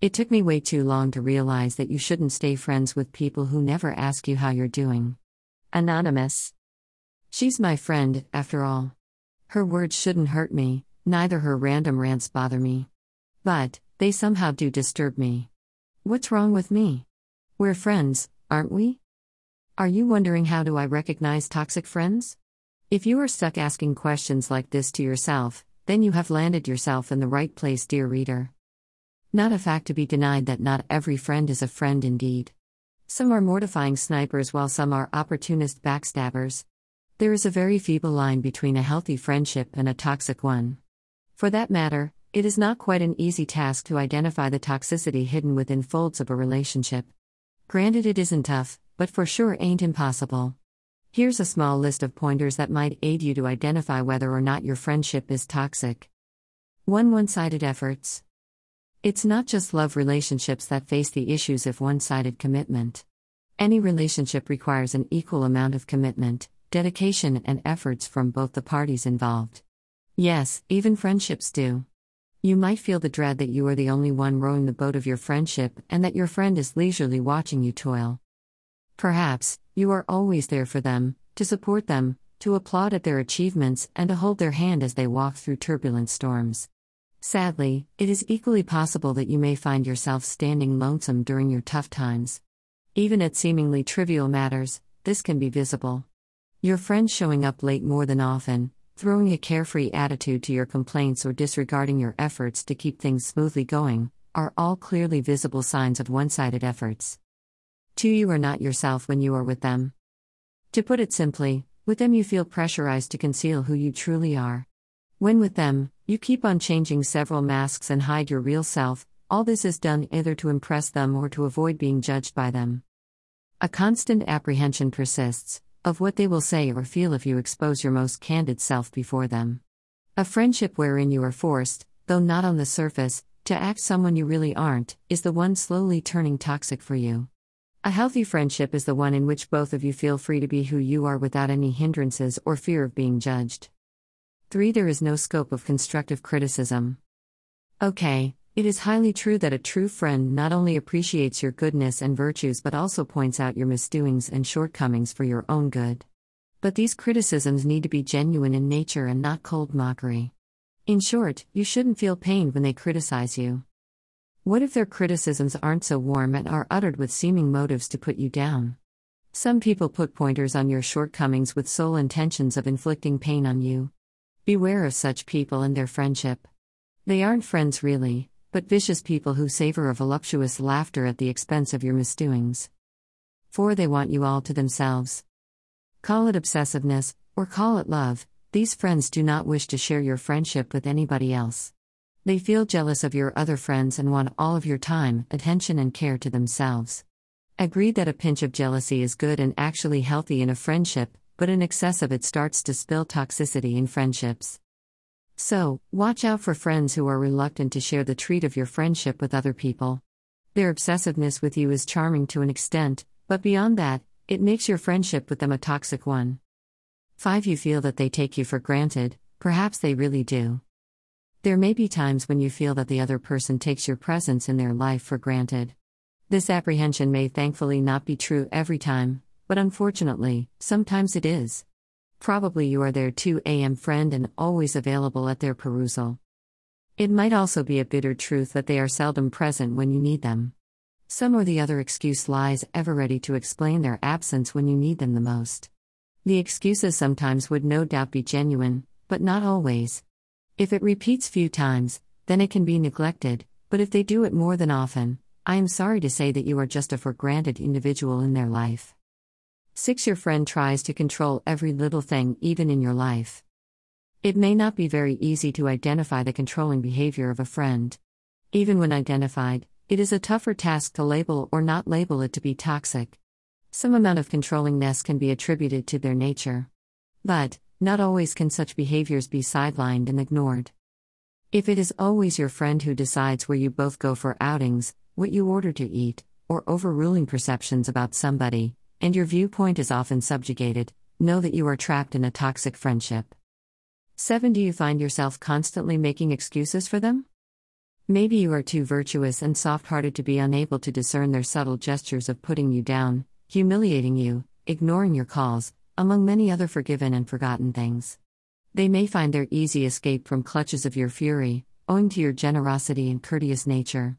It took me way too long to realize that you shouldn't stay friends with people who never ask you how you're doing. Anonymous. She's my friend, after all. Her words shouldn't hurt me, neither her random rants bother me. But, they somehow do disturb me. What's wrong with me? We're friends, aren't we? Are you wondering how do I recognize toxic friends? If you are stuck asking questions like this to yourself, then you have landed yourself in the right place, dear reader. Not a fact to be denied that not every friend is a friend indeed. Some are mortifying snipers while some are opportunist backstabbers. There is a very feeble line between a healthy friendship and a toxic one. For that matter, it is not quite an easy task to identify the toxicity hidden within folds of a relationship. Granted, it isn't tough, but for sure ain't impossible. Here's a small list of pointers that might aid you to identify whether or not your friendship is toxic. 1. One sided efforts. It's not just love relationships that face the issues of one sided commitment. Any relationship requires an equal amount of commitment, dedication, and efforts from both the parties involved. Yes, even friendships do. You might feel the dread that you are the only one rowing the boat of your friendship and that your friend is leisurely watching you toil. Perhaps, you are always there for them, to support them, to applaud at their achievements, and to hold their hand as they walk through turbulent storms. Sadly, it is equally possible that you may find yourself standing lonesome during your tough times. Even at seemingly trivial matters, this can be visible. Your friends showing up late more than often, throwing a carefree attitude to your complaints, or disregarding your efforts to keep things smoothly going, are all clearly visible signs of one sided efforts. 2. You are not yourself when you are with them. To put it simply, with them you feel pressurized to conceal who you truly are. When with them, you keep on changing several masks and hide your real self, all this is done either to impress them or to avoid being judged by them. A constant apprehension persists of what they will say or feel if you expose your most candid self before them. A friendship wherein you are forced, though not on the surface, to act someone you really aren't, is the one slowly turning toxic for you. A healthy friendship is the one in which both of you feel free to be who you are without any hindrances or fear of being judged. 3. There is no scope of constructive criticism. Okay, it is highly true that a true friend not only appreciates your goodness and virtues but also points out your misdoings and shortcomings for your own good. But these criticisms need to be genuine in nature and not cold mockery. In short, you shouldn't feel pained when they criticize you. What if their criticisms aren't so warm and are uttered with seeming motives to put you down? Some people put pointers on your shortcomings with sole intentions of inflicting pain on you. Beware of such people and their friendship. They aren't friends really, but vicious people who savor a voluptuous laughter at the expense of your misdoings. For they want you all to themselves. Call it obsessiveness, or call it love, these friends do not wish to share your friendship with anybody else. They feel jealous of your other friends and want all of your time, attention, and care to themselves. Agreed that a pinch of jealousy is good and actually healthy in a friendship, but in excess of it starts to spill toxicity in friendships. So, watch out for friends who are reluctant to share the treat of your friendship with other people. Their obsessiveness with you is charming to an extent, but beyond that, it makes your friendship with them a toxic one. 5. You feel that they take you for granted, perhaps they really do. There may be times when you feel that the other person takes your presence in their life for granted. This apprehension may thankfully not be true every time, but unfortunately, sometimes it is. Probably you are their 2 a.m. friend and always available at their perusal. It might also be a bitter truth that they are seldom present when you need them. Some or the other excuse lies ever ready to explain their absence when you need them the most. The excuses sometimes would no doubt be genuine, but not always. If it repeats few times, then it can be neglected, but if they do it more than often, I am sorry to say that you are just a for granted individual in their life. 6. Your friend tries to control every little thing, even in your life. It may not be very easy to identify the controlling behavior of a friend. Even when identified, it is a tougher task to label or not label it to be toxic. Some amount of controllingness can be attributed to their nature. But, not always can such behaviors be sidelined and ignored. If it is always your friend who decides where you both go for outings, what you order to eat, or overruling perceptions about somebody, and your viewpoint is often subjugated, know that you are trapped in a toxic friendship. 7. Do you find yourself constantly making excuses for them? Maybe you are too virtuous and soft hearted to be unable to discern their subtle gestures of putting you down, humiliating you, ignoring your calls, among many other forgiven and forgotten things. They may find their easy escape from clutches of your fury, owing to your generosity and courteous nature.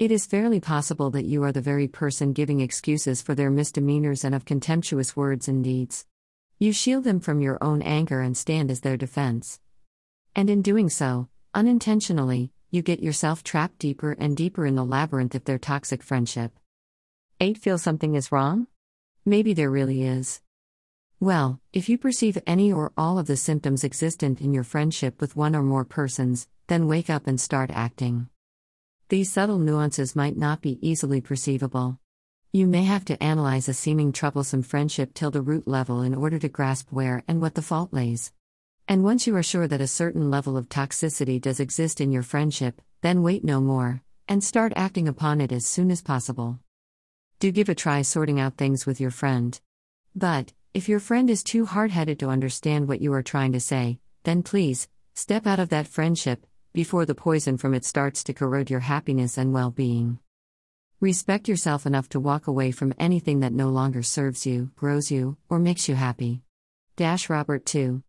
It is fairly possible that you are the very person giving excuses for their misdemeanors and of contemptuous words and deeds. You shield them from your own anger and stand as their defense. And in doing so, unintentionally, you get yourself trapped deeper and deeper in the labyrinth of their toxic friendship. 8. Feel something is wrong? Maybe there really is. Well, if you perceive any or all of the symptoms existent in your friendship with one or more persons, then wake up and start acting. These subtle nuances might not be easily perceivable. You may have to analyze a seeming troublesome friendship till the root level in order to grasp where and what the fault lays. And once you are sure that a certain level of toxicity does exist in your friendship, then wait no more, and start acting upon it as soon as possible. Do give a try sorting out things with your friend. But, if your friend is too hard headed to understand what you are trying to say, then please, step out of that friendship before the poison from it starts to corrode your happiness and well being. Respect yourself enough to walk away from anything that no longer serves you, grows you, or makes you happy. Dash Robert Tew.